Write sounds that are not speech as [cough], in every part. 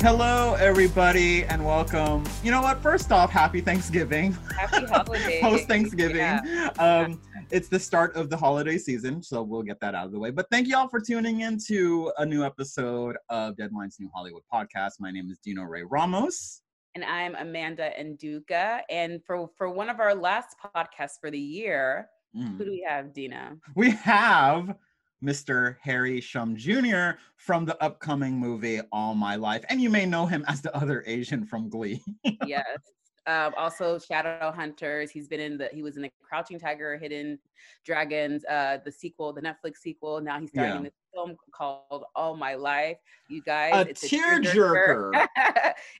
Hello, everybody, and welcome. You know what? First off, happy Thanksgiving. Happy holidays. [laughs] Post Thanksgiving. Yeah. Um, it's the start of the holiday season, so we'll get that out of the way. But thank you all for tuning in to a new episode of Deadline's New Hollywood podcast. My name is Dino Ray Ramos. And I'm Amanda Nduka. And for, for one of our last podcasts for the year, Mm. who do we have, Dino? We have Mr. Harry Shum Jr. from the upcoming movie All My Life, and you may know him as the other Asian from Glee. [laughs] yes. Um, also, Shadow Hunters. He's been in the. He was in the Crouching Tiger, Hidden Dragons, uh, the sequel, the Netflix sequel. Now he's starting Yeah. this film called All My Life. You guys, A it's tearjerker. [laughs]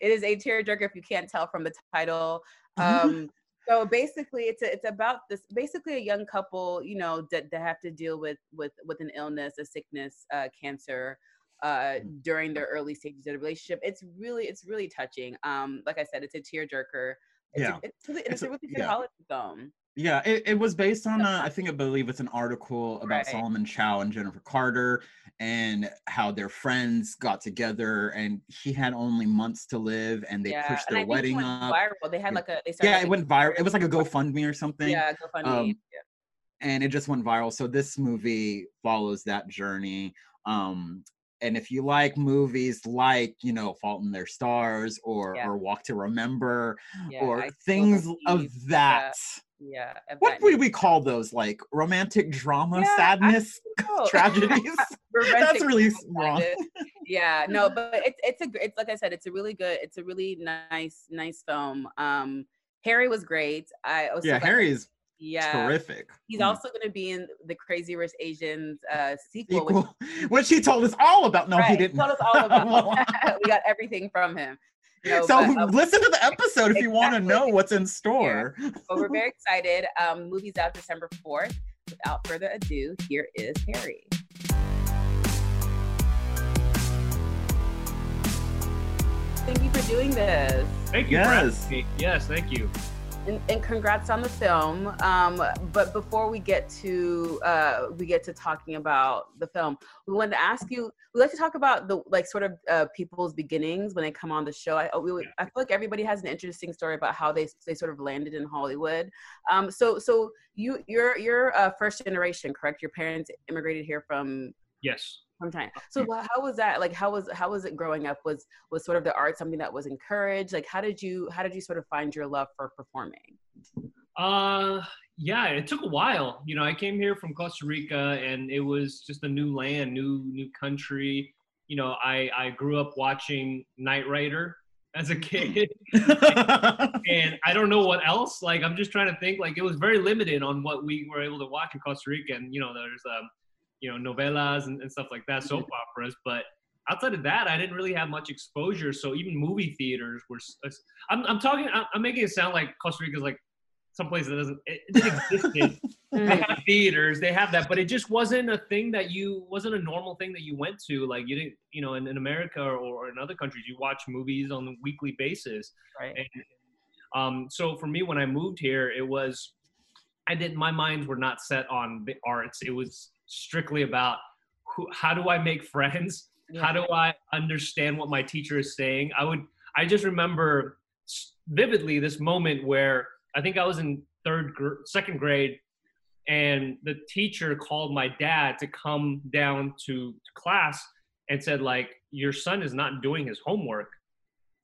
it is a tearjerker if you can't tell from the title. [laughs] Um, so basically, it's a, it's about this basically a young couple, you know, that, that have to deal with with with an illness, a sickness, uh, cancer uh during their early stages of the relationship. It's really it's really touching. Um like i said it's a tearjerker. It's Yeah. a, it's, really, it's, It's a a- really good yeah. holiday film Yeah, it, it was based on, a, I think I believe it's an article about Right. Solomon Chau and Jennifer Carter and how their friends got together and he had only months to live and they yeah pushed their I think it wedding went up. viral they had like a they started Yeah, like it went viral. It was like a GoFundMe or something. yeah GoFundMe. um, yeah. and it just went viral. So this movie follows that journey. Um, and if you like movies like you know Fault in Their Stars or Yeah. or Walk to Remember Yeah, or I things of that, yeah what would we call those? Like romantic drama, Yeah, sadness, [laughs] tragedies? [laughs] [laughs] That's really wrong. yeah no but it's it's a it's like i said it's a really good it's a really nice nice film um harry was great i was so Yeah, Harry's yeah terrific. He's Mm. also going to be in the Crazy Rich Asians uh, sequel. which- Sequel, which he told us all about. No, he didn't. told us all about. we got everything from him. You know, so but, um, listen to the episode if you want to know what's in [laughs] store. but we're very [laughs] excited. Um, movie's out December fourth. Without further ado, here is Harry. Thank you for doing this. Thank you. for Yes. me. Yes, thank you. And, and congrats on the film. Um, but before we get to uh, we get to talking about the film, we wanted to ask you. We like to talk about the like sort of uh, people's beginnings when they come on the show. I we, I feel like everybody has an interesting story about how they they sort of landed in Hollywood. Um, so so you you're you're uh, first generation, correct? Your parents immigrated here from Yes. From China. So wha- how was that? Like how was how was it growing up? Was was sort of the art something that was encouraged? Like how did you how did you sort of find your love for performing? Uh, yeah, it took a while. You know, I came here from Costa Rica, and it was just a new land, new new country. You know, I I grew up watching Knight Rider as a kid, [laughs] and I don't know what else. Like, I'm just trying to think. Like, it was very limited on what we were able to watch in Costa Rica, and you know, there's um, you know, novellas and, and stuff like that, soap mm-hmm. operas, but. Outside of that, I didn't really have much exposure. So even movie theaters were. s- uh, s- I'm, I'm talking. I'm, I'm making it sound like Costa Rica is like someplace that doesn't it, it didn't exist. [laughs] they mm. have theaters, they have that, but it just wasn't a thing that you wasn't a normal thing that you went to. Like you didn't, you know, in, in America or, or in other countries, you watch movies on a weekly basis. Right. And um, so for me, when I moved here, it was I didn't. My minds were not set on the arts. It was strictly about who, how do I make friends. How do I understand what my teacher is saying? I would. I just remember vividly this moment where I think I was in third, gr- second grade, and the teacher called my dad to come down to class and said like your son is not doing his homework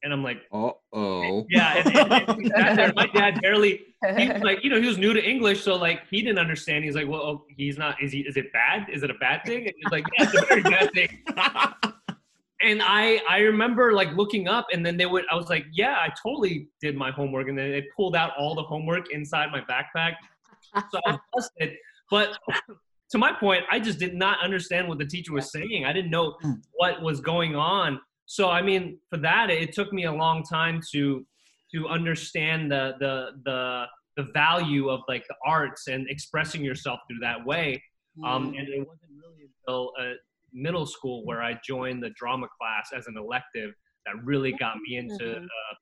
and i'm like oh oh yeah and, and, and my [laughs] dad barely he was like you know he was new to english so like he didn't understand. He's like well oh, he's not is he is it bad? Is it a bad thing? And he's like yeah it's a very bad thing. [laughs] And I I remember like looking up and then they would I was like yeah I totally did my homework and then they pulled out all the homework inside my backpack. So I busted. But to my point I just did not understand what the teacher was saying. I didn't know hmm. what was going on so I mean for that it took me a long time to to understand the the the the value of like the arts and expressing yourself through that way. Um, and it wasn't really until uh, middle school where I joined the drama class as an elective that really got me into uh,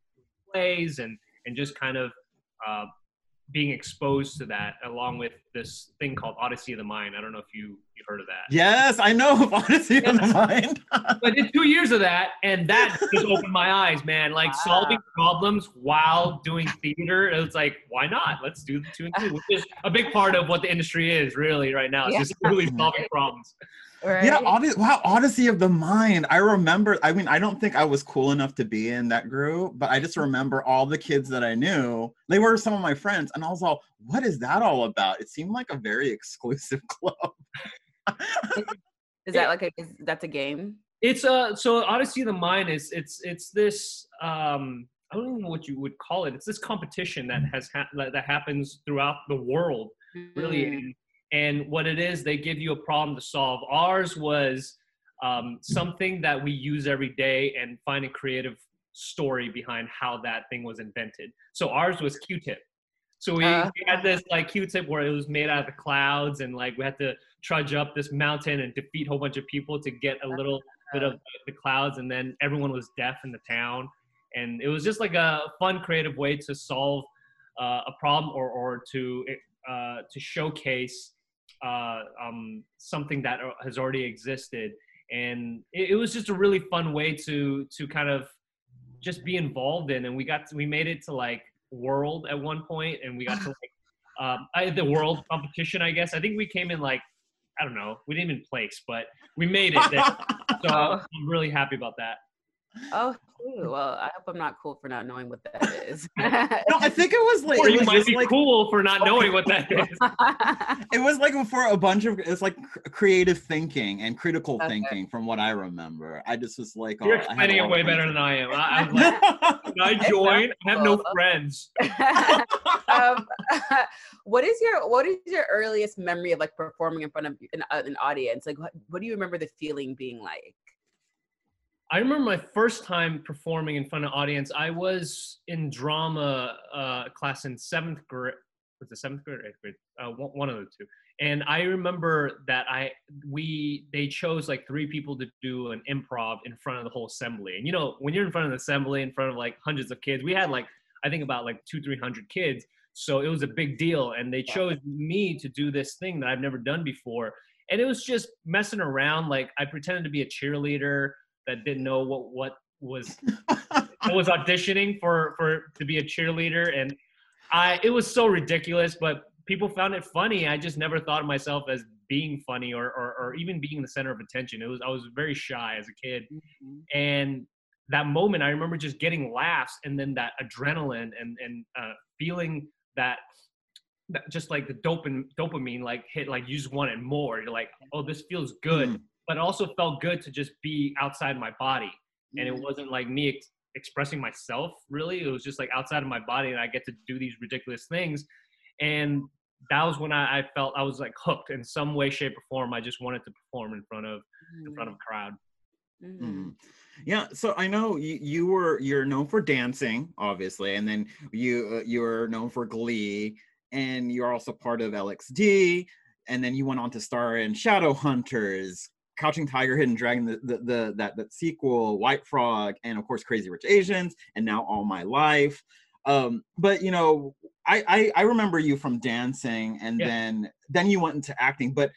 plays and and just kind of uh, being exposed to that along with this thing called Odyssey of the Mind. I don't know if you you heard of that. Yes, I know of Odyssey of the Mind. [laughs] I did two years of that, and that [laughs] just opened my eyes, man. Like solving problems while doing theater. It was like, why not? Let's do the two and two, which is a big part of what the industry is really right now. It's just really solving problems. Right. Yeah, Odyssey, wow, Odyssey of the Mind. I remember, I mean, I don't think I was cool enough to be in that group, but I just remember all the kids that I knew. They were some of my friends, and I was all, what is that all about? It seemed like a very [laughs] exclusive club. is that like a is, that's a game? It's a so Odyssey of the Mind is it's it's this um I don't even know what you would call it. It's this competition that has ha- that happens throughout the world, really. Mm. And, what it is, they give you a problem to solve. Ours was um, something that we use every day and find a creative story behind how that thing was invented. So ours was Q-tip. So we, Uh. we had this like Q-tip where it was made out of the clouds, and like we had to trudge up this mountain and defeat a whole bunch of people to get a little bit of the clouds, and then everyone was deaf in the town, and it was just like a fun, creative way to solve uh, a problem or or to uh, to showcase uh, um, something that has already existed, and it, it was just a really fun way to to kind of just be involved in, and we got to, we made it to like world at one point, and we got to [laughs] like um, I, the world competition, I guess. I think we came in like I don't know, we didn't even place, but we made it there. [laughs] so I'm really happy about that. Oh, cool. well, I hope I'm not cool for not knowing what that is. [laughs] no, I think it was like Or you might be like cool for not knowing what that is. [laughs] it was like for a bunch of it's like creative thinking and critical Okay. thinking from what I remember. I just was like, You're oh, I had explaining it way better than I am. I, I'm like, when [laughs] I join, I have no friends. um, what is your what is your earliest memory of like performing in front of an, uh, an audience? Like, what, what do you remember the feeling being like? I remember my first time performing in front of an audience. I was in drama uh, class in seventh grade. Was it seventh grade or eighth grade? Uh, one, one of the two. And I remember that I we they chose like three people to do an improv in front of the whole assembly. And you know when you're in front of the assembly in front of like hundreds of kids, we had like I think about like two three hundred kids. So it was a big deal, and they chose me to do this thing that I've never done before. And it was just messing around. Like I pretended to be a cheerleader that didn't know what what was [laughs] I was auditioning for for to be a cheerleader and I it was so ridiculous but people found it funny. I just never thought of myself as being funny or or, or even being the center of attention. It was I was very shy as a kid. And that moment I remember just getting laughs and then that adrenaline and and uh, feeling that that just like the dopamine dopamine like hit like you just want it more. You're like oh this feels good. Mm. But it also felt good to just be outside my body. And it Mm. wasn't like me ex- expressing myself really. It was just like outside of my body and i get to do these ridiculous things. And that was when I, I felt i was like hooked in some way shape or form. I just wanted to perform in front of in front of a crowd. Mm. Yeah, so I know you, you were you're known for dancing, obviously, and then you uh, you're known for Glee, and you're also part of LXD, and then you went on to star in Shadowhunters, Crouching Tiger, Hidden Dragon, the, the, the that that sequel, White Frog, and of course Crazy Rich Asians, and now All My Life. Um, but you know, I, I I remember you from dancing, and Yeah. then then you went into acting, but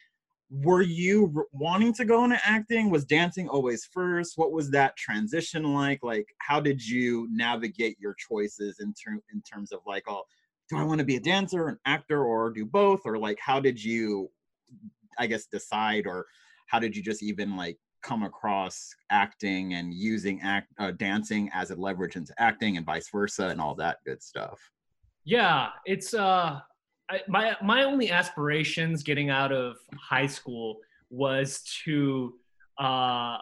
were you r- wanting to go into acting was dancing always first what was that transition like like how did you navigate your choices in, ter- in terms of like oh do I want to be a dancer, an actor, or do both? Or like, how did you, I guess, decide, or how did you just even like come across acting and using act uh, dancing as a leverage into acting and vice versa and all that good stuff? Yeah, it's uh, I, my my only aspirations getting out of high school was to uh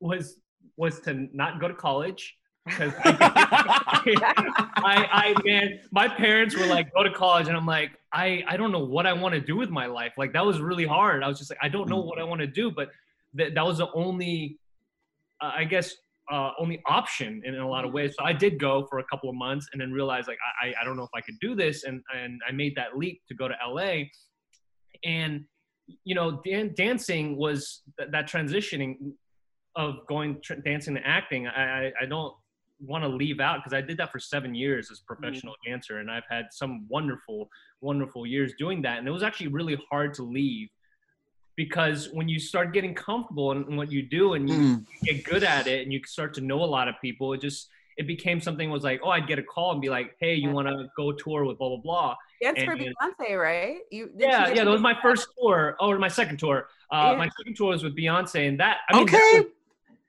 was was to not go to college because [laughs] I, I man my parents were like go to college and i'm like i i don't know what i want to do with my life. Like that was really hard. I was just like i don't know what i want to do but that that was the only uh, i guess uh, only option in, in a lot of ways. So i did go for a couple of months and then realized like i i don't know if i could do this and and i made that leap to go to la and you know dan- dancing was th- that transitioning of going tr- dancing to acting i i, I don't want to leave out because I did that for seven years as a professional mm-hmm. dancer, and I've had some wonderful, wonderful years doing that. And it was actually really hard to leave because when you start getting comfortable in, in what you do and you mm. get good at it, and you start to know a lot of people, it just it became something was like, oh, I'd get a call and be like, hey, you want to go tour with blah blah blah. Yeah, it's for Beyonce, right? You, yeah, yeah, that was my first tour. Oh, my second tour. Uh, yeah. My second tour was with Beyonce, and that I mean, okay. That was,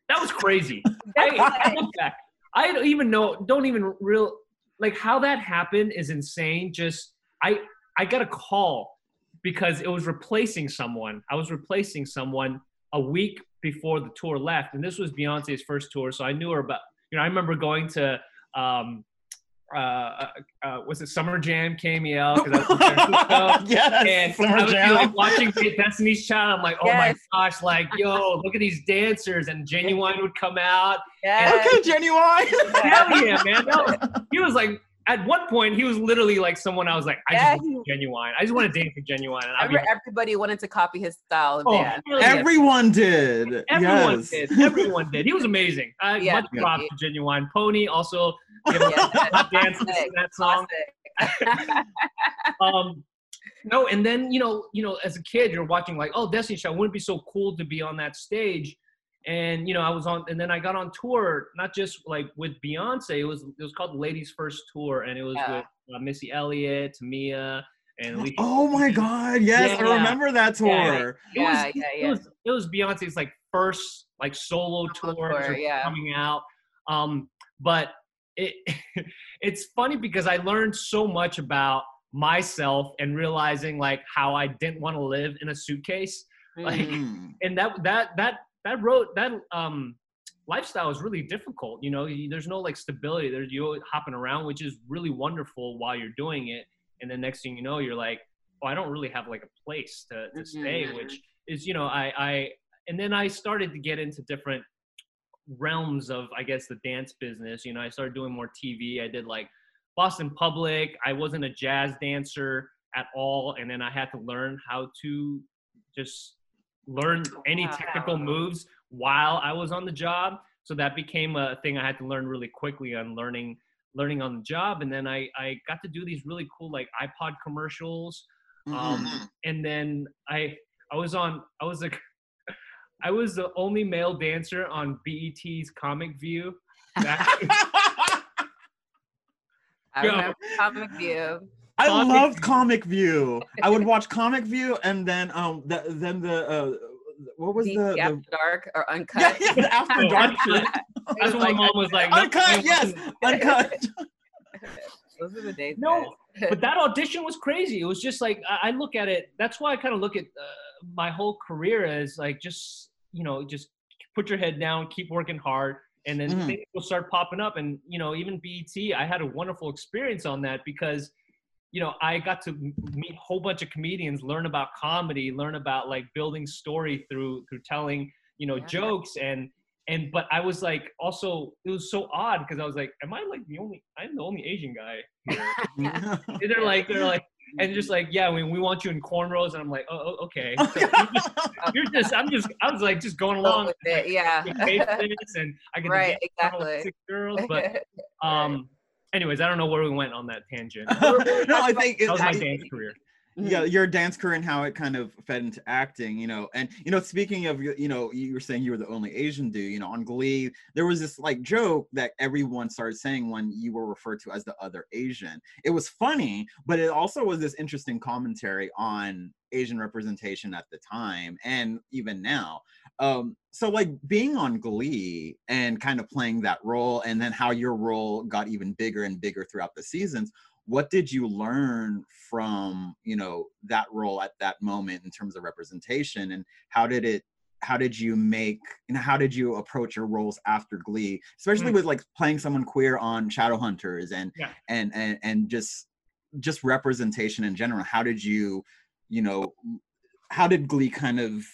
that was crazy. [laughs] I, I look back. I don't even know, don't even real like how that happened is insane. Just I I got a call because it was replacing someone. I was replacing someone a week before the tour left, and this was Beyonce's first tour, so I knew her. But you know, I remember going to um, uh, uh, uh, was it Summer Jam KMEL? [laughs] yes, and Summer I was Jam. like watching Destiny's Child. I'm like, oh yes. my gosh, like yo, look at these dancers, and Ginuwine would come out. Yeah, okay, Ginuwine. [laughs] Hell yeah, man! Was, he was like. At one point, he was literally like someone I was like, I yeah, just want Ginuwine. I just want to dance with Ginuwine. And I everybody wanted to copy his style of oh, dance. Everyone did. Everyone yes. did. Everyone did. He was amazing. Uh, [laughs] yeah, much props to Ginuwine. Pony also you know, yeah, to that song. [laughs] um, no, and then you know, you know, as a kid, you're watching like, oh, Destiny Child wouldn't be so cool to be on that stage. And you know, I was on, and then I got on tour, not just like with Beyonce. It was it was called Ladies First Tour, and it was yeah. with uh, Missy Elliott, Tamia, and Alicia. Oh my God! Yes, yeah, I remember that tour. Yeah, yeah, yeah. It was, it was Beyonce's like first like solo tour, tour yeah. coming out. Um, but it [laughs] it's funny because I learned so much about myself and realizing like how I didn't want to live in a suitcase. Like mm. [laughs] and that that that that road that um lifestyle is really difficult. You know, there's no like stability. There's you hopping around, which is really wonderful while you're doing it. And then next thing you know, you're like, oh, I don't really have like a place to, to stay, mm-hmm. which is, you know, I, I, and then I started to get into different realms of I guess the dance business. You know, I started doing more TV. I did like Boston Public. I wasn't a jazz dancer at all, and then I had to learn how to just learn any technical moves while I was on the job. So that became a thing I had to learn really quickly on learning learning on the job. And then I I got to do these really cool like iPod commercials. Um, mm-hmm. and then I I was on I was like I was the only male dancer on BET's Comic View. [laughs] I remember Comic View. I Comic loved View. Comic View. I would [laughs] watch Comic View, and then um, the, then the uh, what was the, the, After Dark or Uncut? Yeah, yeah After Dark. That's what my mom was like. Uncut, no, yes, Uncut. [laughs] Those are the days. No, but that audition was crazy. It was just like I, I look at it. That's why I kind of look at uh, my whole career as like just you know, just put your head down, keep working hard, and then mm-hmm. things will start popping up. And you know, even BET, I had a wonderful experience on that because you know I got to meet a whole bunch of comedians, learn about comedy, learn about like building story through through telling you know yeah. jokes and and but I was like also it was so odd because I was like, am I like the only I'm the only Asian guy here? [laughs] [laughs] they're like they're like and just like, yeah, we, we want you in cornrows, and I'm like, oh, oh okay. So [laughs] you're, just, you're, just, I'm just, I was like, just going along with it, yeah. and I get right, exactly. six girls, [laughs] but um, anyways, I don't know where we went on that tangent. [laughs] no, I think that was my dance career. Yeah your dance career and how it kind of fed into acting you know and you know speaking of you know you were saying you were the only asian dude you know on glee there was this like joke that everyone started saying when you were referred to as the other asian. It was funny but it also was this interesting commentary on asian representation at the time and even now. Um so like being on glee and kind of playing that role and then how your role got even bigger and bigger throughout the seasons what did you learn from you know that role at that moment in terms of representation and how did it how did you make you know how did you approach your roles after glee especially mm. with like playing someone queer on shadowhunters and yeah. and and and just just representation in general how did you you know how did glee kind of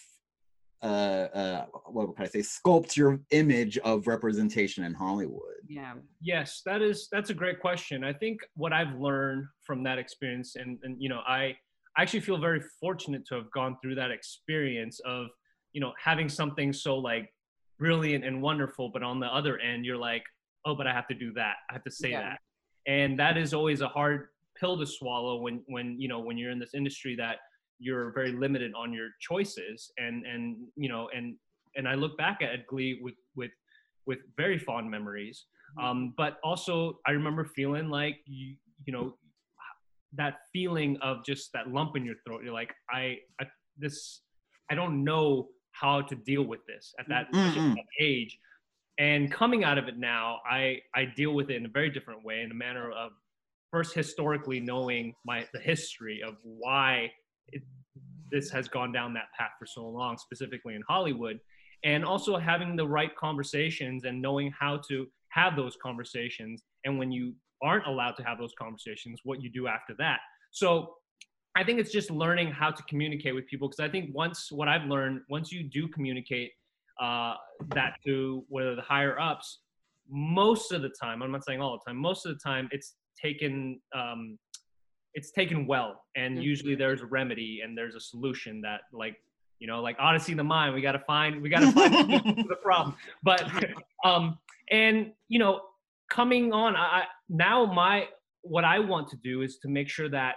uh, uh, what can I say, sculpt your image of representation in Hollywood? Yeah. Yes, that is that's a great question. I think what I've learned from that experience, and and you know, I I actually feel very fortunate to have gone through that experience of you know having something so like brilliant and wonderful, but on the other end, you're like, oh, but I have to do that. I have to say yeah. that, and that is always a hard pill to swallow when when you know when you're in this industry that you're very limited on your choices and and you know and and i look back at glee with with with very fond memories mm-hmm. um but also i remember feeling like you you know that feeling of just that lump in your throat you're like i, I this i don't know how to deal with this at that, mm-hmm. age and coming out of it now i i deal with it in a very different way in a manner of first historically knowing my the history of why it, this has gone down that path for so long, specifically in Hollywood, and also having the right conversations and knowing how to have those conversations. And when you aren't allowed to have those conversations, what you do after that. So I think it's just learning how to communicate with people because I think once what I've learned, once you do communicate uh, that to whether the higher ups, most of the time, I'm not saying all the time, most of the time it's taken um, it's taken well and mm-hmm. usually there's a remedy and there's a solution that like you know like odyssey the mind we got to find we got to find the [laughs] problem. But um and you know coming on i now my what i want to do is to make sure that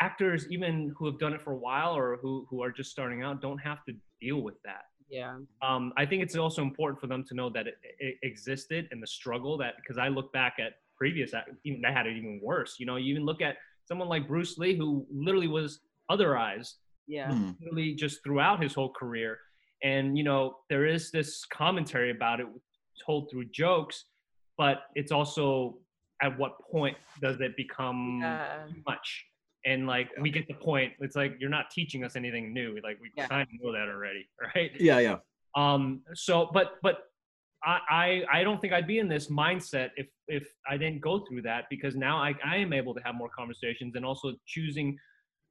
actors even who have done it for a while or who who are just starting out don't have to deal with that. Yeah. Um i think it's also important for them to know that it, it existed and the struggle that because i look back at previous even they had it even worse. You know, you even look at someone like Bruce Lee who literally was otherized. Yeah. Mm. Literally just throughout his whole career. And you know, there is this commentary about it told through jokes, but it's also at what point does it become yeah. too much? And like we get the point. It's like you're not teaching us anything new. Like we yeah. kind of know that already, [laughs] right? Yeah, yeah. Um. So, but but I, I don't think I'd be in this mindset if if I didn't go through that because now I, I am able to have more conversations and also choosing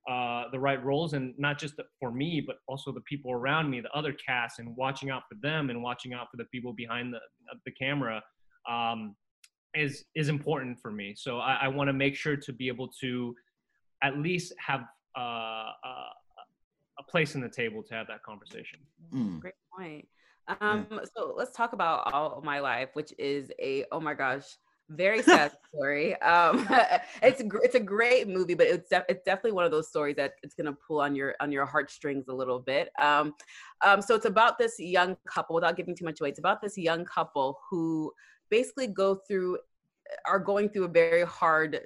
uh, the right roles and not just for me but also the people around me, the other cast, and watching out for them and watching out for the people behind the the camera um, is is important for me. So I, I want to make sure to be able to at least have uh, uh, a place in the table to have that conversation. Mm. Great point. Um, so let's talk about All My Life, which is a oh my gosh, very sad [laughs] story. Um, [laughs] it's it's a great movie, but it's def- it's definitely one of those stories that it's gonna pull on your on your heartstrings a little bit. Um, um, so it's about this young couple. Without giving too much away, it's about this young couple who basically go through are going through a very hard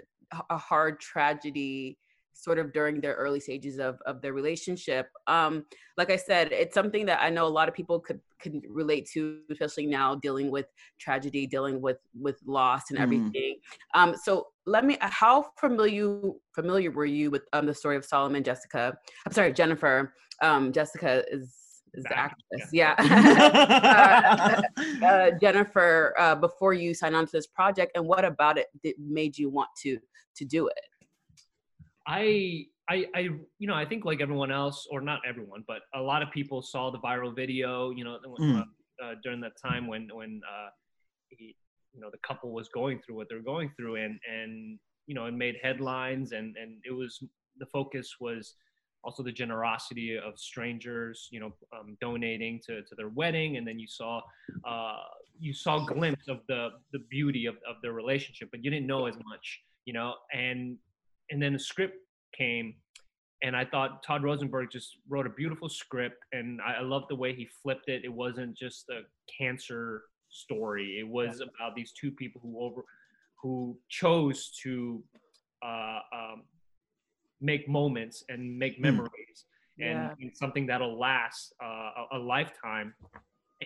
a hard tragedy sort of during their early stages of, of their relationship. Um, like I said, it's something that I know a lot of people could could relate to, especially now dealing with tragedy, dealing with with loss and mm. everything. Mm. Um, so let me, how familiar familiar were you with um, the story of Solomon Jessica? I'm sorry, Jennifer. Um, Jessica is is the actress. Yeah. [laughs] [laughs] uh, uh, Jennifer, uh, before you signed on to this project, and what about it that made you want to to do it? I, I, I, you know, I think like everyone else, or not everyone, but a lot of people saw the viral video, you know, mm. uh, during that time when when uh, he, you know, the couple was going through what they're going through, and and you know, it made headlines, and and it was the focus was also the generosity of strangers, you know, um, donating to, to their wedding, and then you saw uh, you saw a glimpse of the the beauty of, of their relationship, but you didn't know as much, you know, and and then the script came, and I thought Todd Rosenberg just wrote a beautiful script, and I, I love the way he flipped it. It wasn't just a cancer story; it was about these two people who over who chose to uh, um, make moments and make Hmm. memories and, Yeah. and something that'll last uh, a, a lifetime.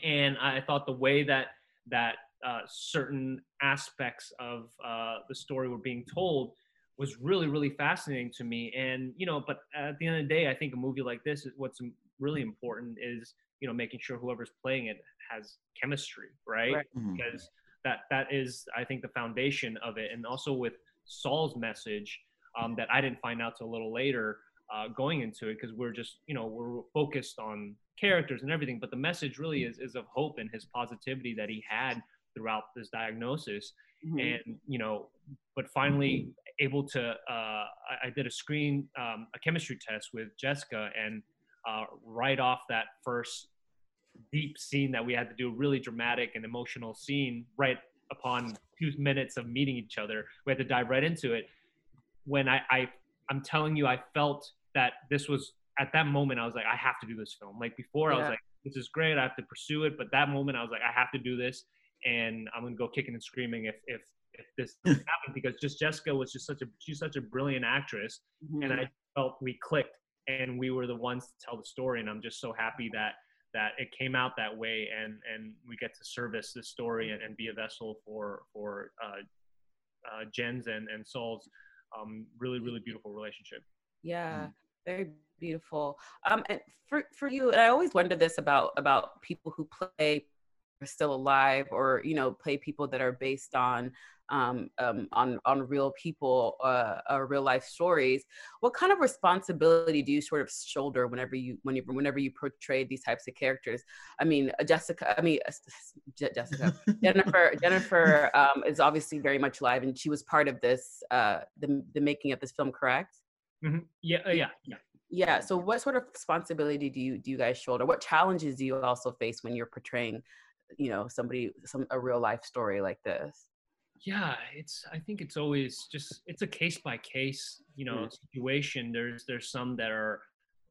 And I thought the way that that uh, certain aspects of uh, the story were being told was really really fascinating to me. And you know, but at the end of the day, I think a movie like this, is what's really important is you know making sure whoever's playing it has chemistry, right? Right. Mhm. Because that that is I think the foundation of it, and also with Saul's message um, that I didn't find out till a little later uh, going into it because we're just you know we're focused on characters and everything, but the message really is is of hope and his positivity that he had throughout this diagnosis, Mhm. and you know, but finally able to uh, I, I did a screen um, a chemistry test with Jessica and uh, right off that first deep scene that we had to do a really dramatic and emotional scene right upon two minutes of meeting each other we had to dive right into it. When I, I i'm telling you i felt that this was at that moment i was like i have to do this film. Like before i was like this is great i have to pursue it. But that moment i was like i have to do this and i'm gonna go kicking and screaming if if if this [laughs] doesn't because just jessica was just such a she's such a brilliant actress and Mhm. I felt we clicked and we were the ones to tell the story. And I'm just so happy that that it came out that way and and we get to service this story and, and be a vessel for for uh, uh, Jen's and and Saul's um, really really beautiful relationship. Yeah, very beautiful. Um, and for for you, and I always wonder this about about people who play are still alive, or you know, play people that are based on um, um, on on real people, uh, uh, real life stories. What kind of responsibility do you sort of shoulder whenever you whenever whenever you portray these types of characters? I mean, uh, Jessica. I mean, uh, Je- Jessica. [laughs] Jennifer. Jennifer um, is obviously very much alive, and she was part of this uh, the the making of this film. Correct? Mhm. Yeah, uh, yeah, yeah. Yeah. So, what sort of responsibility do you do you guys shoulder? What challenges do you also face when you're portraying, you know, somebody some a real life story like this? yeah it's i think it's always just it's a case by case you know Mm. situation there's there's some that are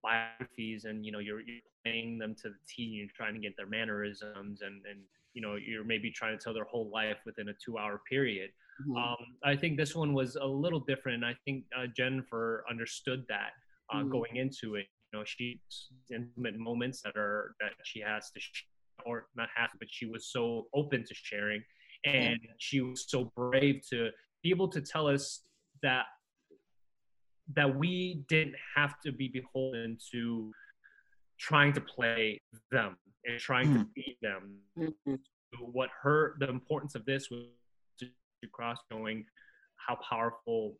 biographies and you know you're, you're playing them to the t you're trying to get their mannerisms and and you know you're maybe trying to tell their whole life within a two hour period Mhm. um, i think this one was a little different i think uh, jennifer understood that uh, Mm. going into it you know she's intimate moments that are that she has to or not has but she was so open to sharing and she was so brave to be able to tell us that that we didn't have to be beholden to trying to play them and trying to Mm. beat them Mhm. what her the importance of this was to, to cross showing how powerful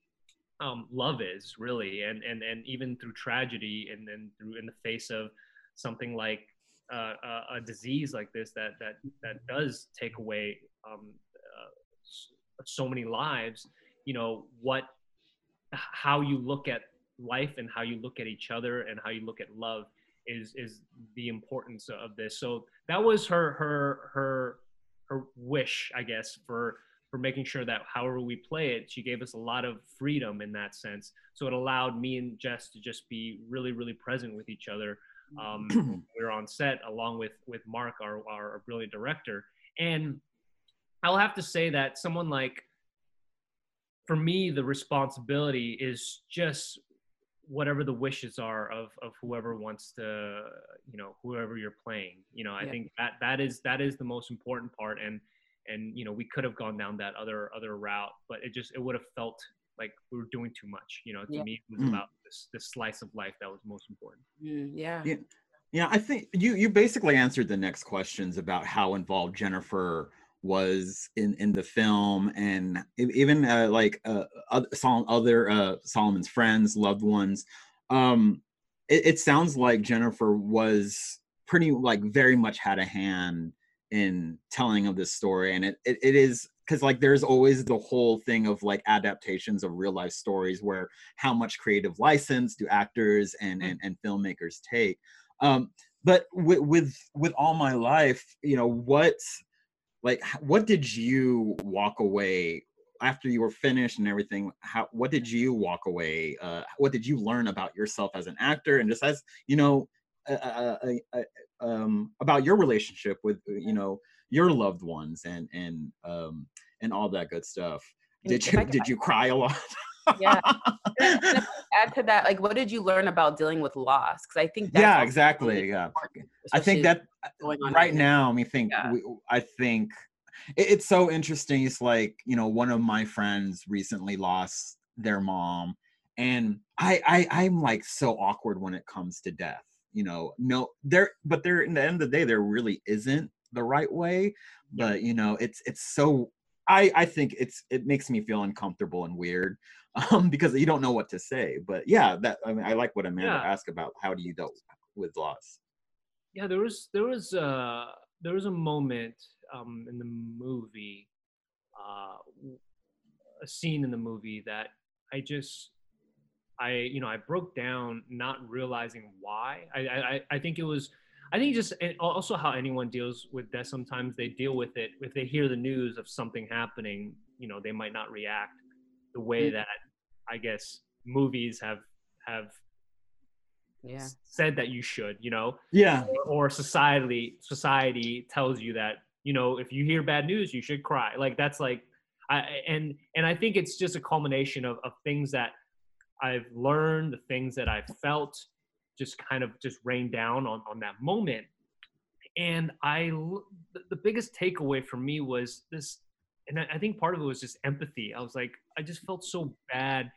um, love is really and and and even through tragedy and then through in the face of something like uh, a, disease like this that that that does take away um, uh, so many lives you know what how you look at life and how you look at each other and how you look at love is is the importance of this. So that was her her her her wish i guess for for making sure that however we play it she gave us a lot of freedom in that sense. So it allowed me and jess to just be really really present with each other um, we [clears throat] were on set along with with Marc our, our brilliant director. And i'll have to say that someone like for me the responsibility is just whatever the wishes are of of whoever wants to you know whoever you're playing. You know i Yeah. think that that is that is the most important part. And and you know we could have gone down that other other route but it just it would have felt like we were doing too much you know to Yeah. me it was Mm. about this this slice of life that was most important Mm, yeah. Yeah. Yeah, I think you you basically answered the next questions about how involved Jennifer was in in the film and even uh, like uh, other, other uh, Solomon's friends, loved ones. Um, it, it sounds like Jennifer was pretty like very much had a hand in telling of this story, and it it, it is because like there's always the whole thing of like adaptations of real life stories where how much creative license do actors and and, and filmmakers take. Um but with, with with all my life you know what like what did you walk away after you were finished and everything how what did you walk away uh what did you learn about yourself as an actor and just as you know uh, uh, uh, uh, um about your relationship with uh, you know your loved ones and and um and all that good stuff did you did you cry a lot yeah. [laughs] And if I add to that, like, what did you learn about dealing with loss? Because I think that's yeah exactly yeah i think that going on right now i mean think Yeah. we, i think it, it's so interesting it's like you know one of my friends recently lost their mom and I, I i'm like so awkward when it comes to death you know no there but there in the end of the day there really isn't the right way but you know it's it's so i i think it's it makes me feel uncomfortable and weird [laughs] um because you don't know what to say but yeah that i mean i like what amanda Yeah. asked about how do you deal with loss. Yeah there was there was uh there was a moment um in the movie uh a scene in the movie that i just i you know i broke down not realizing why. I I- i think it was i think just and also how anyone deals with death sometimes they deal with it if they hear the news of something happening you know they might not react the way Mm. that i guess movies have have Yeah. said that you should you know yeah or, or society society tells you that you know if you hear bad news you should cry like that's like i and and i think it's just a culmination of, of things that i've learned the things that i've felt just kind of just rained down on on that moment and I, the, the biggest takeaway for me was this and I, I think part of it was just empathy i was like i just felt so bad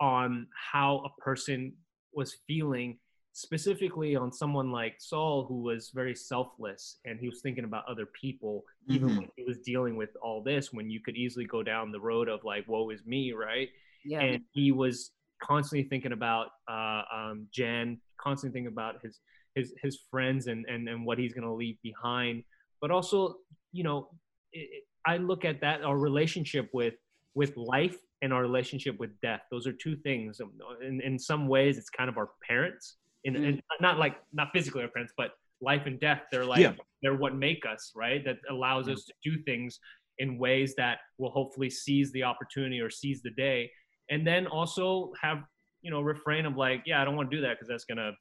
on how a person was feeling specifically on someone like Saul who was very selfless and he was thinking about other people even Mhm. when he was dealing with all this when you could easily go down the road of like woe is me right Yeah. and he was constantly thinking about uh, um, Jen, constantly thinking about his his his friends and and and what he's gonna leave behind. But also, you know, it, I look at that our relationship with with life and our relationship with death. Those are two things. Um, In in some ways, it's kind of our parents. In, in not like not physically our parents, but life and death. They're like Yeah. they're what make us right. That allows us to do things in ways that will hopefully seize the opportunity or seize the day and then also have you know refrain of like yeah i don't want to do that because that's gonna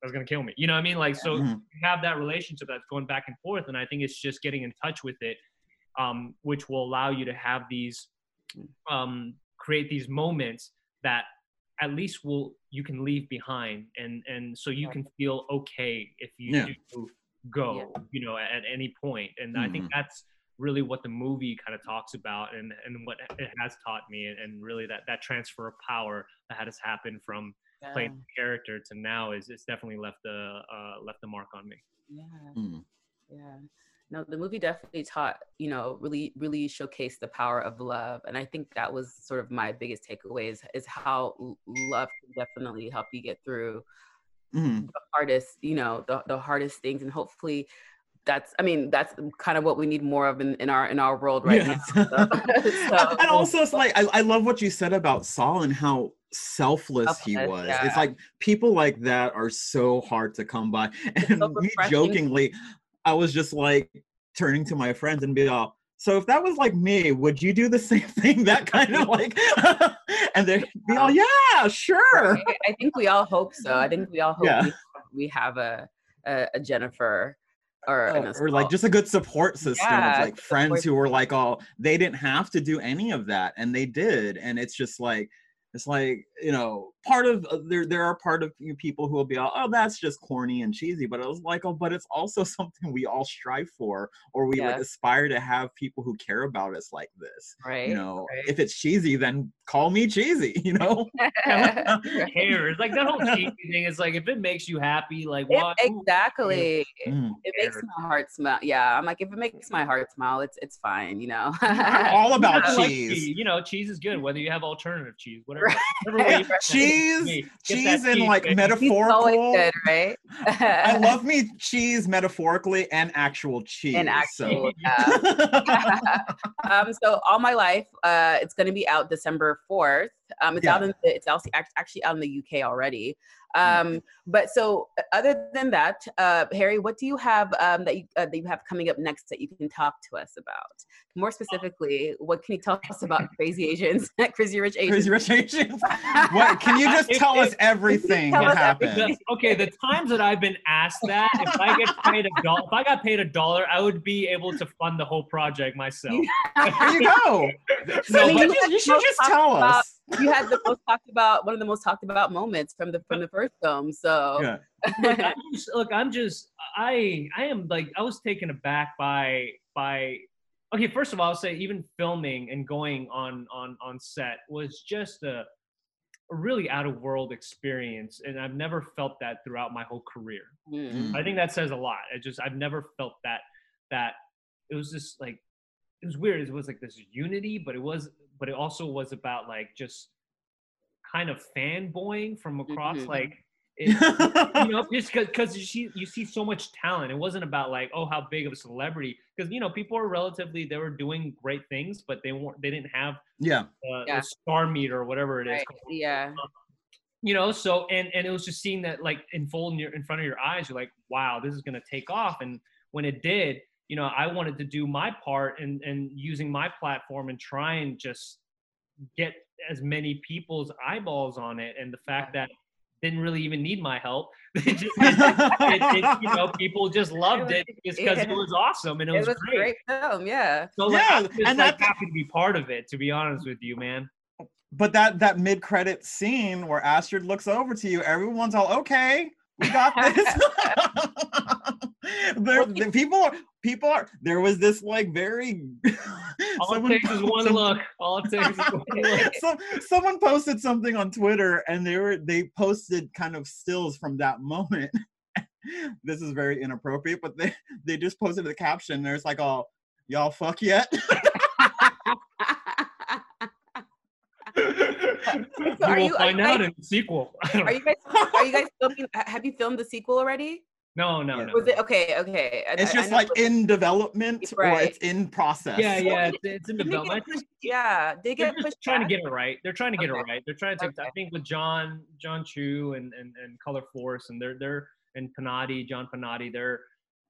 that's gonna kill me you know what i mean like so Mhm. you have that relationship that's going back and forth and i think it's just getting in touch with it um, which will allow you to have these um, create these moments that at least will you can leave behind and and so you can feel okay if you Yeah. do go you know at, at any point and i think Mhm. that's really what the movie kind of talks about and and what it has taught me and, and really that that transfer of power that has happened from playing the character to now is it's definitely left a uh, left a mark on me Yeah. Mm. Yeah. No, the movie definitely taught, you know, really, really showcased the power of love. And I think that was sort of my biggest takeaway is, is how love can definitely help you get through Mhm. the hardest, you know, the, the hardest things. And hopefully that's, I mean, that's kind of what we need more of in, in our, in our world right Yes. now. So, [laughs] [laughs] so- and also it's like I, I love what you said about Saul and how selfless he was. yeah. It's like people like that are so hard to come by. [laughs] And so me jokingly, I was just like turning to my friends and be all, so if that was like me, would you do the same thing? That kind of like, and they'd be all, yeah, sure. I, I think we all hope so. I think we all hope Yeah. we, we have a, a, a Jennifer or, Uh, or like just a good support system Yeah, of like friends who were like all they didn't have to do any of that and they did and it's just like it's like you know part of uh, there there are part of you people who will be all oh that's just corny and cheesy but it was like oh but it's also [laughs] something we all strive for or we like aspire to have people who care about us like this right. you know right. if it's cheesy then call me cheesy [laughs] you know [laughs] Yeah, cares like that whole cheesy thing is like if it makes you happy like what exactly. Mm. It makes my heart smile. Yeah, I'm like, if it makes my heart smile, it's it's fine, you know. I'm all about I like cheese cheese. You know, cheese is good, whether you have alternative cheese, whatever. Right. whatever way you Right. Cheese cheese in like baby. It's always metaphorical good, right? I [laughs] love me cheese metaphorically and actual cheese. and actual. so. yeah. [laughs] [laughs] um, so all my life, uh, it's going to be out December fourth. Um, it's out Yeah. in it's also actually out in the UK already. Um, but so uh, other than that, uh, Harry, what do you have um, that you uh, that you have coming up next that you can talk to us about? More specifically, what can you tell us about [laughs] Crazy Asians, [laughs] Crazy Rich Asians? Crazy Rich Asians. [laughs] what? Can you just tell us everything Tell that us happened? everything. okay, the times that I've been asked that, if I get paid a dollar, if I got paid a dollar, I would be able to fund the whole project myself. There you go. No, I mean, but- you you should just talked tell about- us. You had the most talked about one of the most talked about moments from the from the first film. So Yeah. look, I'm just, look, I'm just, I, I am like, I was taken aback by, by. Okay, first of all, I'll say even filming and going on on on set was just a, a really out of world experience, and I've never felt that throughout my whole career. Mm. I think that says a lot. I just, I've never felt that that it was just like it was weird. It was like this unity, but it was, but it also was about like just kind of fanboying from across Mhm. like it, you know [laughs] just because you see you see so much talent it wasn't about like oh how big of a celebrity because you know people are relatively they were doing great things but they weren't they didn't have Yeah. uh, Yeah. a star meter or whatever it is right, yeah, you know so and and it was just seeing that like in full in, your, in front of your eyes you're like wow this is going to take off and when it did you know i wanted to do my part and and using my platform and try and just get as many people's eyeballs on it and the fact that didn't really even need my help [laughs] just- it, it, you know people just [laughs] loved it just because it yeah. was awesome and it it was, was a great film. Yeah, so like, Yeah, I'm just, and like that- happy to be part of it to be honest with you man But that that mid credit scene where Astrid looks over to you, everyone's all okay. We got [laughs] this. there, the people are people are. There was this like very. [laughs] all someone it takes is [laughs] one look all it takes is one [laughs] look some, someone posted something on Twitter and they were they posted kind of stills from that moment. this is very inappropriate, but they they just posted the caption. There's like, "Oh, y'all fuck yet?" So you are will you- are find you out guys- in the sequel are you guys are you guys filming? Have you filmed the sequel already? No, no, no. Was it okay? Okay, I- it's I- I just know like in development or Right. it's in process. Yeah, yeah, it's, it's in Didn't it development. pushed- yeah, did it They're get just pushed trying to get it right. They're trying to get Okay. it right. They're trying to take. I think with John, Jon Chu, and and and Color Force, and they're they're and Penotti, John Penotti, they're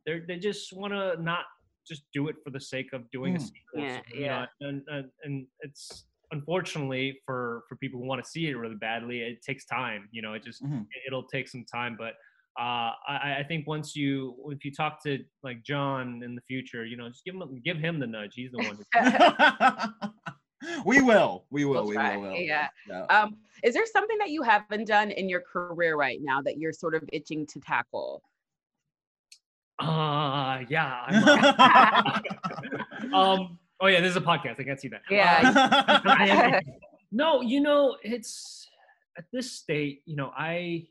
they're they just want to not just do it for the sake of doing a Mm. sequel. Yeah, so, you know, and, and and it's unfortunately for for people who want to see it really badly, it takes time. You know, it just Mhm. it'll take some time, but. Uh, I, I think once you if you talk to like John in the future, you know, just give him give him the nudge. He's the one. Who, [laughs] [laughs] we will. We will. We'll we will. will. yeah. Yeah. Um, is there something that you haven't done in your career right now that you're sort of itching to tackle? Uh, yeah. [laughs] Um. Oh yeah, this is a podcast. I can't see that. Yeah. Uh, no, you know, it's at this state. You know, I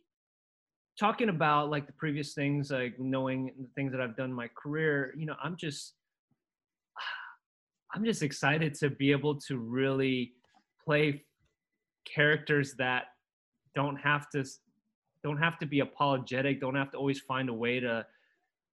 talking about like the previous things, like knowing the things that I've done in my career. You know, I'm just, [sighs] I'm just excited to be able to really play characters that don't have to don't have to be apologetic don't have to always find a way to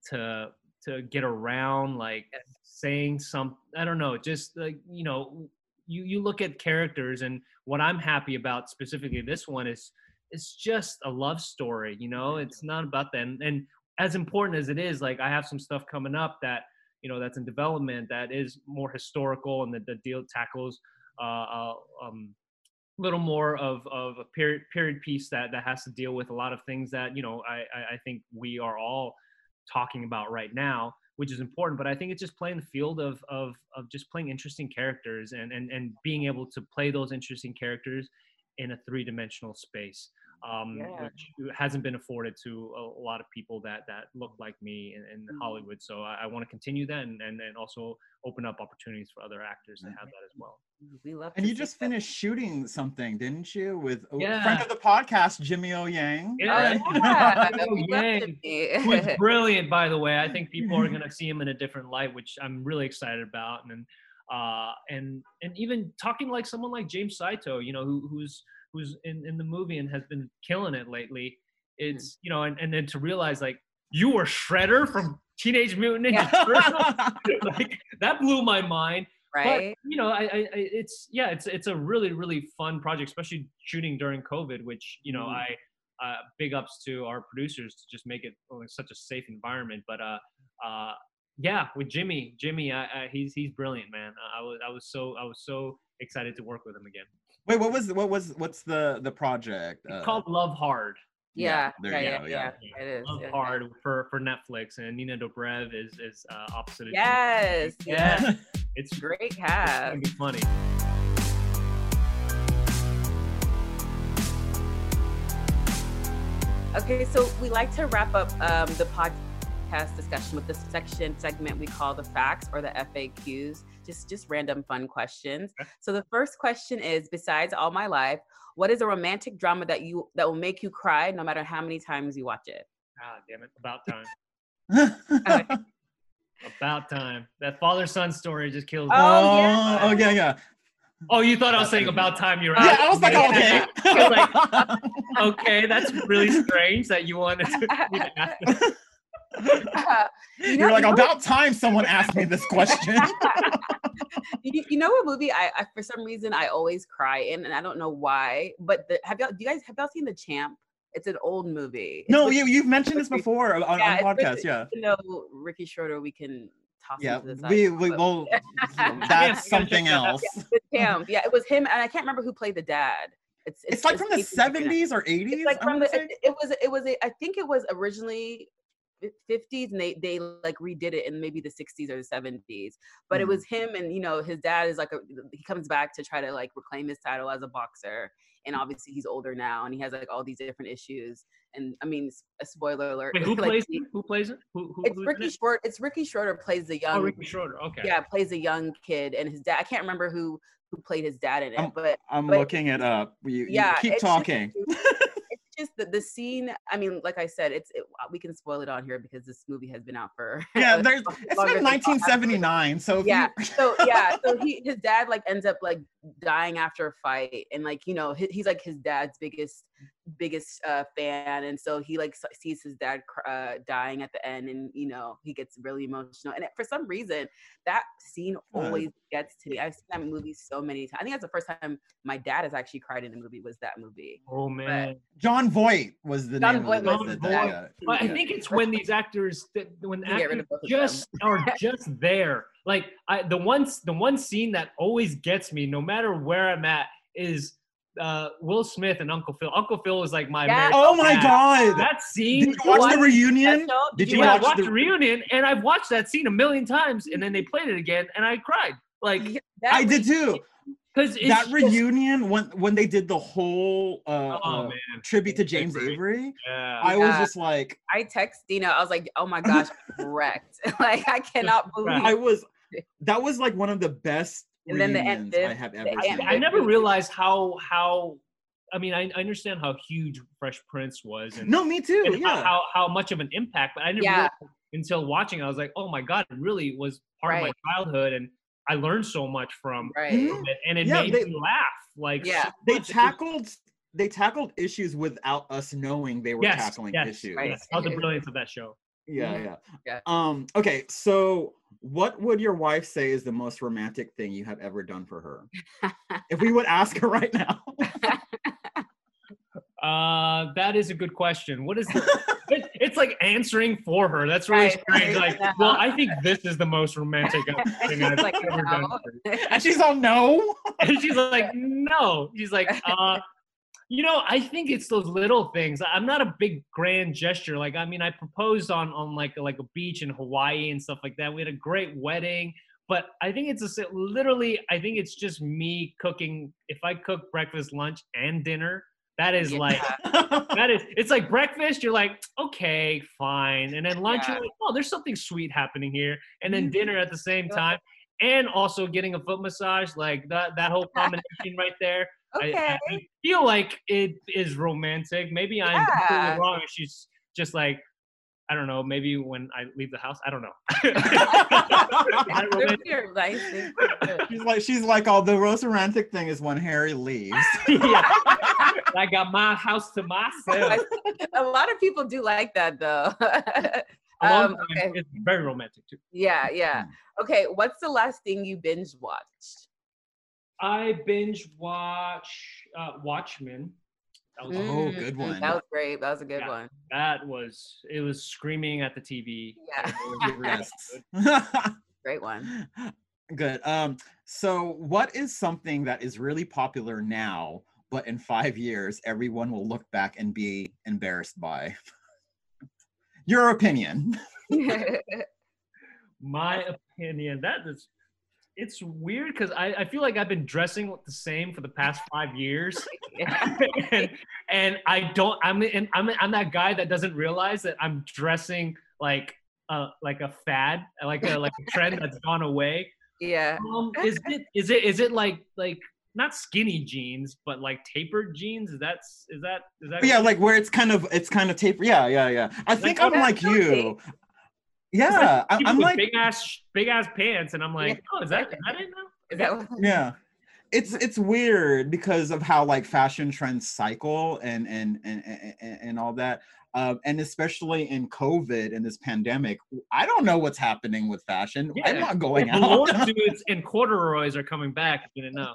to to get around like saying some i don't know just like you know you you look at characters and what i'm happy about specifically this one is it's just a love story you know it's not about them and as important as it is like i have some stuff coming up that you know that's in development that is more historical and that the deal tackles uh, uh um a little more of, of a period period piece that that has to deal with a lot of things that you know I, I I think we are all talking about right now, which is important. But I think it's just playing the field of of of just playing interesting characters and and and being able to play those interesting characters in a three dimensional space, um, Yeah. which hasn't been afforded to a, a lot of people that that look like me in, in Hollywood. So I, I want to continue that and, and and also open up opportunities for other actors to have that as well. We love. And you just that. finished shooting something, didn't you? With a Yeah. friend of the podcast, Jimmy O Yang. Yeah. right? Yeah, [laughs] Oh, we love yay. Jimmy. who is [laughs] brilliant, by the way. I think people are gonna see him in a different light, which I'm really excited about. And uh, and and even talking like someone like James Saito, you know, who, who's who's in, in the movie and has been killing it lately. It's you know, and, and then to realize like you were Shredder from Teenage Mutant Ninja Turtles, [laughs] [laughs] like that blew my mind. right? But you know, I, I, it's yeah, it's it's a really really fun project, especially shooting during COVID, which you know Mhm. I uh, big ups to our producers to just make it like, such a safe environment. But uh, uh, yeah, with Jimmy, Jimmy, I, I, he's he's brilliant, man. I was I was so I was so excited to work with him again. Wait, what was what was what's the the project? It's Uh, called Love Hard. Yeah, there yeah, you yeah, go, yeah, yeah. It is. Love yeah. Hard for for Netflix, and Nina Dobrev is is uh, opposite. of Jimmy. Yes. Yeah. yes. [laughs] It's Great it's cast. gonna be funny. Okay, so we like to wrap up um, the podcast discussion with this section segment we call the facts or the FAQs, just just random fun questions. So the first question is: Besides All My Life, what is a romantic drama that you that will make you cry no matter how many times you watch it? Ah, damn it! About time. [laughs] About time. That father son story just kills me. Oh, yeah. oh yeah, yeah. Oh, you thought I was saying about time you're Yeah, I was like, Yeah. okay. [laughs] I was like, [laughs] okay, that's really strange that you wanted to. Me to ask that. Uh, you You're like, you know- about time someone asked me this question. [laughs] you, you know what movie I, I for some reason I always cry in, and I don't know why. But the, have y'all do you guys have y'all seen The Champ? It's an old movie. It's no, you you've mentioned this before on, yeah, on it's podcasts. with- Yeah, You know, Ricky Schroeder, we can toss yeah. him to the side. We we will. [laughs] [laughs] That's something else. Yeah. Yeah, it was him, and I can't remember who played the dad. It's It's like from the '70s or '80s. It's like I from the. It, it was. It was. A, I think it was originally. 50s and they they like redid it in maybe the 60s or the 70s but it Mhm. was him and you know his dad is like a he comes back to try to like reclaim his title as a boxer and obviously he's older now and he has like all these different issues and i mean s- a spoiler alert Wait, [laughs] who like, plays he- it? Who plays it? Who, who, it's ricky it? short it's ricky shorter plays the young Oh, Ricky Schroeder. Okay. yeah plays a young kid and his dad i can't remember who who played his dad in it I'm- but I'm but- looking it up. You, you yeah keep it's just- talking. it's [laughs] just the, the scene i mean like i said it's it, we can spoil it on here because this movie has been out for [laughs] Yeah, there's. It's been 1979, so yeah you, so yeah [laughs] so he his dad like ends up like dying after a fight and like you know he, he's like his dad's biggest biggest uh fan and so he like sees his dad uh dying at the end and you know he gets really emotional and it- for some reason that scene Good. always gets to me i've seen that movie so many times i think that's the first time my dad has actually cried in a movie was that movie Oh man. Jon Voight was the John name Voight was the, the the- dad. But I think it's when these actors, that when You actors of both of just are [laughs] just there. Like I, the one, the one scene that always gets me, no matter where I'm at, is uh, Will Smith and Uncle Phil. Uncle Phil was like my. Yeah. Oh my dad. God! That scene. Did you watch watch the reunion? Did you yeah, I watch watched the the reunion, and I've watched that scene a million times, and then they played it again, and I cried. Like, Yeah, that I did too. because That just- reunion when when they did the whole uh, Oh uh, tribute to James Avery. Avery, Yeah. I was Yeah. just like, I text Dina. I was like, "Oh my gosh, I'm wrecked! [laughs] like I cannot believe." I was. That was like one of the best And then the reunions end- I have ever seen. end- I never realized how how. I mean, I, I understand how huge Fresh Prince was, and, No, me too. and how, Yeah. how how much of an impact. But I never Yeah. realized until watching. I was like, oh my god, it really was part of my childhood, and I learned so much from, right. From it, mm-hmm. and it Yeah, made they- me laugh. Like, Yeah. so They much. It was- tackled they tackled issues without us knowing they were yes, tackling yes, issues. Right. yes. That was the brilliance of that show. Yeah, Mhm. yeah. Yeah. Um, okay, so what would your wife say is the most romantic thing you have ever done for her? if we would ask her right now. [laughs] Uh, that is a good question. What is the? [laughs] it, it's like answering for her. That's really Right, strange. right, Like, well, I think this is the most romantic thing [laughs] I've Like, ever done. no. for you. and she's all no. And she's like, no. She's like, uh, you know, I think it's those little things. I'm not a big grand gesture. Like, I mean, I proposed on on like like a beach in Hawaii and stuff like that. We had a great wedding, but I think it's a literally. I think it's just me cooking. If I cook breakfast, lunch, and dinner, that is Yeah. like that is. It's like breakfast. You're like, okay, fine, and then lunch. Yeah. You're like, oh, there's something sweet happening here, and then Mhm. dinner at the same time. And also getting a foot massage, like that, that whole [laughs] combination right there. I- okay. I, I feel like it is romantic. Maybe I'm Yeah. completely wrong. She's just like, I don't know. Maybe when I leave the house, I don't know. Is that They're romantic? pretty nice. They're pretty good. she's like she's like all the most romantic thing is when Harry leaves. [laughs] yeah. I got my house to myself. a lot of people do like that though. [laughs] Um, okay. It's very romantic too. Yeah, yeah. Hmm. Okay, what's the last thing you binge watched? I binge watch uh, Watchmen. That was Oh, Mm, good one. That was great. That was a good Yeah. one. that was it was screaming at the TV. Yeah. Really [laughs] Yes. [laughs] Great one. Good. Um, so what is something that is really popular now, but in five years everyone will look back and be embarrassed by? [laughs] Your opinion. my opinion that is it's weird because I, I feel like i've been dressing the same for the past five years [laughs] [laughs] and, and i don't i'm and I'm, I'm that guy that doesn't realize that i'm dressing like uh like a fad like a like a [laughs] trend that's gone away yeah. um, is it is it is it like like not skinny jeans but like tapered jeans is that is that is that yeah, like where it's kind of it's kind of tapered. Yeah, yeah, yeah. I think I'm like you. Yeah, I, I'm like big ass big ass pants and i'm like oh is that is that it now Is that what? yeah it's it's weird because of how like fashion trends cycle and and and and, and all that um, and especially in covid and this pandemic i don't know what's happening with fashion i'm not going Well, out velour suits [laughs] and corduroys are coming back. If you didn't know.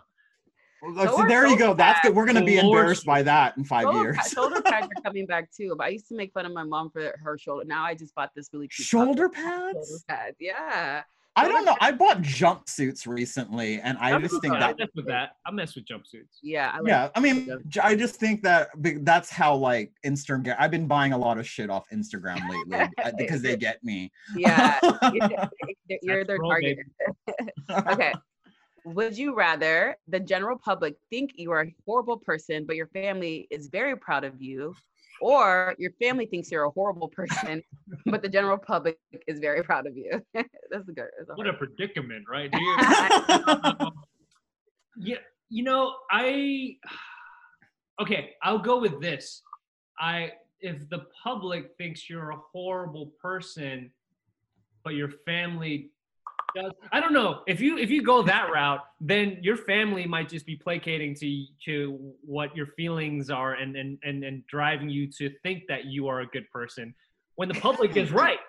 Like, so So there you go shoulder that's good we're going to be Velour embarrassed by that in five Shoulder, years pa- shoulder pads are coming back too. But I used to make fun of my mom for her shoulder. Now I just bought this really cute shoulder with Shoulder pads pads. Yeah. i don't know i bought jumpsuits recently and i I'm just think that. that I mess with that. I mess with jumpsuits. Yeah. I like yeah i mean them. j- i just think that that's how like instagram i've been buying a lot of shit off instagram lately [laughs] uh, because they get me Yeah. [laughs] You're- You're That's their target. [laughs] okay. Would you rather the general public think you are a horrible person, but your family is very proud of you, or your family thinks you're a horrible person, but the general public is very proud of you? [laughs] that's a good. That's a What a predicament, right here. [laughs] Um, yeah, you know, I [sighs] okay. I'll go with this. I if the public thinks you're a horrible person, but your family I don't know. If you if you go that route, then your family might just be placating to to what your feelings are and and and, and driving you to think that you are a good person when the public is [laughs] right.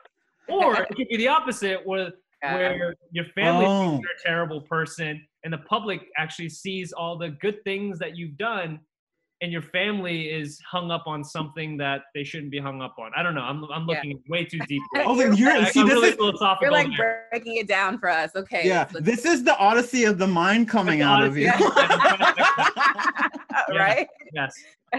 Or it could be the opposite, where where your family Oh. thinks you're a terrible person and the public actually sees all the good things that you've done and your family is hung up on something that they shouldn't be hung up on. I don't know. I'm, I'm Yeah. looking way too deep. [laughs] oh like, you're I, see am this really is philosophical. You're like here. breaking it down for us. Okay. yeah this is the odyssey of the mind coming the out of odyssey you [laughs] of [laughs] [laughs] Yeah. right? yes. [laughs]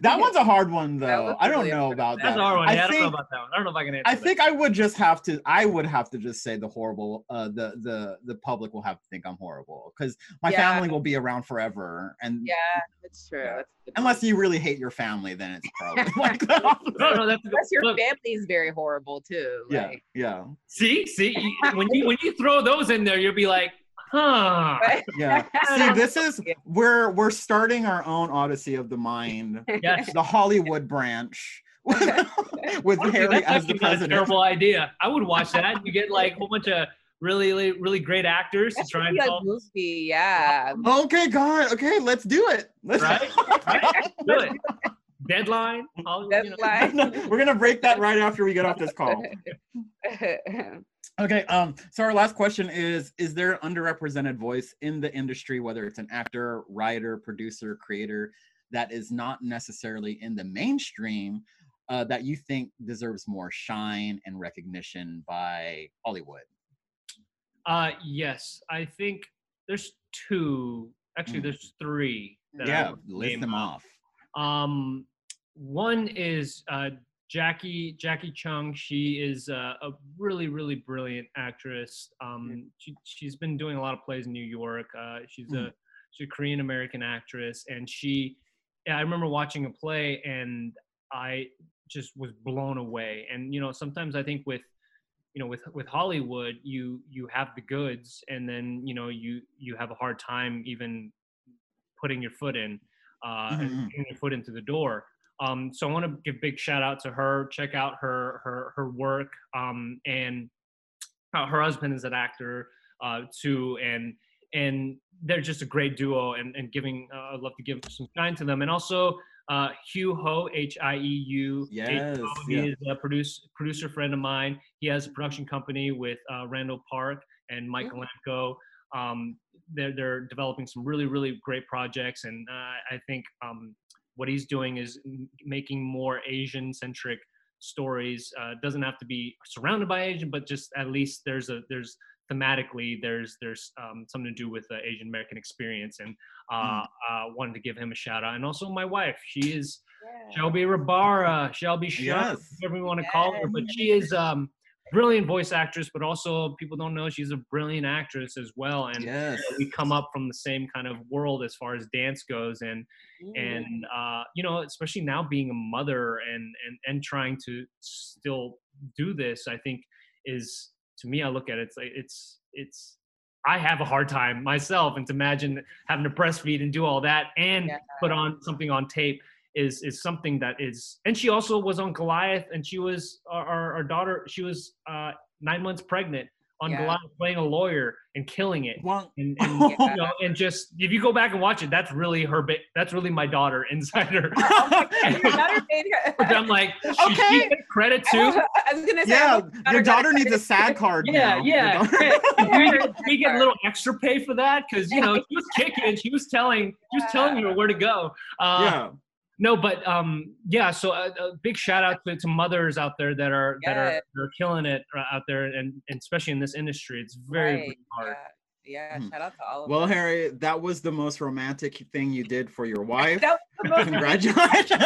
that one's a hard one though I don't really know hard. about That's that. our one. Yeah, I, I don't know think about that one. I don't know if I can answer I that. think I would just have to I would have to just say the horrible uh the the the public will have to think I'm horrible because my Yeah. family will be around forever and yeah, that's true. Yeah. That's unless you really hate your family then it's probably [laughs] like the No, no, that's Unless your look, family is very horrible too. yeah Like, yeah See, see, when you when you throw those in there, you'll be like, huh. [laughs] yeah see [laughs] this is we're we're starting our own odyssey of the mind Yes. the Hollywood branch [laughs] with Honestly, Harry that's as the actually not a terrible idea. I would watch that. You get like a whole bunch of really, really, really great actors to try and be a solve. movie, yeah. Okay, God. Okay, let's do it. Let's Right? Right? Do it. Deadline. all- you know. Deadline. We're gonna break that right after we get off this call. Okay, um, so our last question is Is there an underrepresented voice in the industry, whether it's an actor, writer, producer, creator, that is not necessarily in the mainstream, uh, that you think deserves more shine and recognition by Hollywood? Uh, yes, I think there's two. Actually, Mm. there's three. that Yeah, list them off. off. Um, one is uh, Jackie Jackie Chung. She is uh, a really really brilliant actress. Um, she she's been doing a lot of plays in New York. Uh, she's Mm. a she's a Korean American actress, and she. I remember watching a play, and I just was blown away. And you know, sometimes I think with you know with with hollywood you you have the goods and then you know you you have a hard time even putting your foot in uh and Mhm. getting your foot into the door um so i want to give big shout out to her check out her her her work um and uh, her husband is an actor uh too and and they're just a great duo and and giving uh, i'd love to give some shine to them and also uh Hieu Ho h-i-e-u Yes, he yeah. is a produce, producer friend of mine. He has a production company with uh, Randall Park and Mike Golamco. Um, they're, they're developing some really, really great projects. And uh, I think um, what he's doing is making more Asian centric stories. Uh, doesn't have to be surrounded by Asian, but just at least there's a there's thematically there's there's um, something to do with the Asian American experience, and uh, uh, wanted to give him a shout out. And also my wife, she is Shelby Rabara, Shelby Shelby, Yes. whatever you want to call her, but she is um brilliant voice actress, but also people don't know she's a brilliant actress as well. And Yes. we come up from the same kind of world as far as dance goes, and and uh, you know, especially now being a mother and and and trying to still do this, I think is to me, I look at it, it's like it's it's. I have a hard time myself, and to imagine having to breastfeed and do all that and put on something on tape is is something that is. And she also was on Goliath, and she was our, our, our daughter. She was uh, nine months pregnant on Yeah. Goliath, playing a lawyer and killing it. Well, And, and [laughs] you know, and just if you go back and watch it, that's really her. Ba- that's really my daughter [laughs] inside her. [laughs] Your daughter made her- Which I'm like, she, Okay. she gets credit too. I was gonna say, yeah, I your daughter needs a sad card. Yeah, now. yeah. Your we, get, we get a little extra pay for that because you know she was kicking. She was telling. She was telling you where to go. Uh, yeah. No, but um, yeah. So a, a big shout out to, to mothers out there that are that are, Yeah. that are killing it uh, out there, and, and especially in this industry, it's very, Right, very hard. Yeah, Hmm. shout out to all of Well, them. Harry, that was the most romantic thing you did for your [laughs] wife. That was the most- Congratulations. [laughs]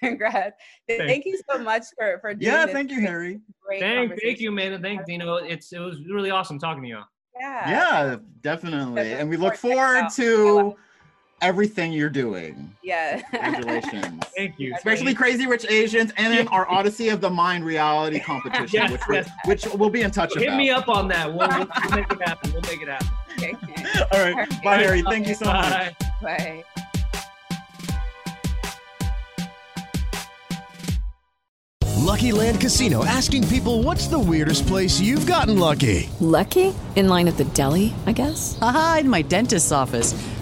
Congrats. Th- Thank- Thank you so much for for doing yeah, this thank you, Harry. Thank, thank you, man, and thank you know it's it was really awesome talking to you. Yeah. Yeah, definitely. Definitely And we look forward to everything you're doing. Yeah. Congratulations. [laughs] Thank you, Especially Crazy Rich Asians and then our Odyssey of the Mind reality competition, Yes, which, we- yes. which we'll be in touch with. Hit about. me up on that. We'll, we'll make it happen. We'll make it happen. Okay. [laughs] All right. Bye, Harry. Thank you so much. Bye. Bye. Lucky Land Casino asking people what's the weirdest place you've gotten lucky? Lucky? In line at the deli, I guess? Aha, in my dentist's office.